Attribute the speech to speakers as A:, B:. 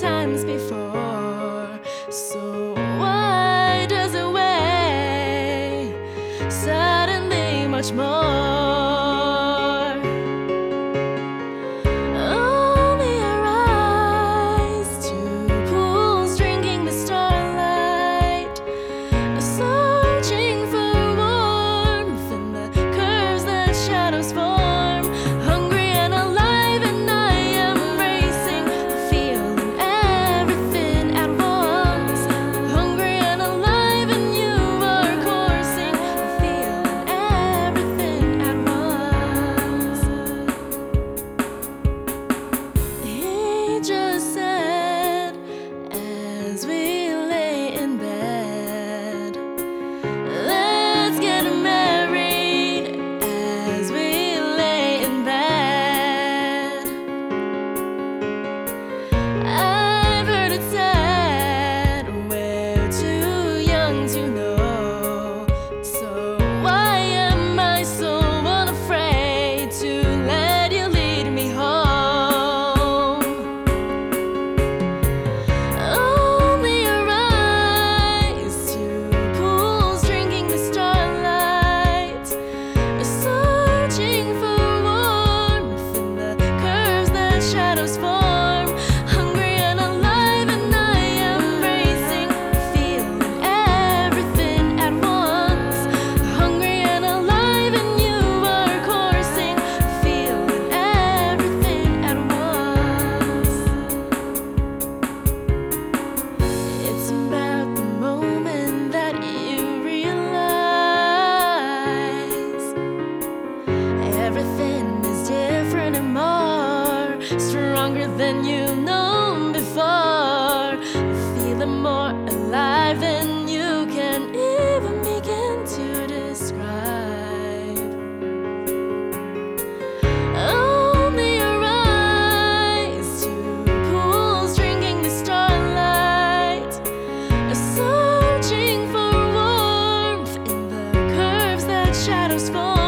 A: times before. So why does it weigh suddenly much more? We. shadows fall. stronger than you've known before. Feeling more alive than you can even begin to describe. Only your eyes, two pools drinking the starlight, searching for warmth in the curves that shadows form.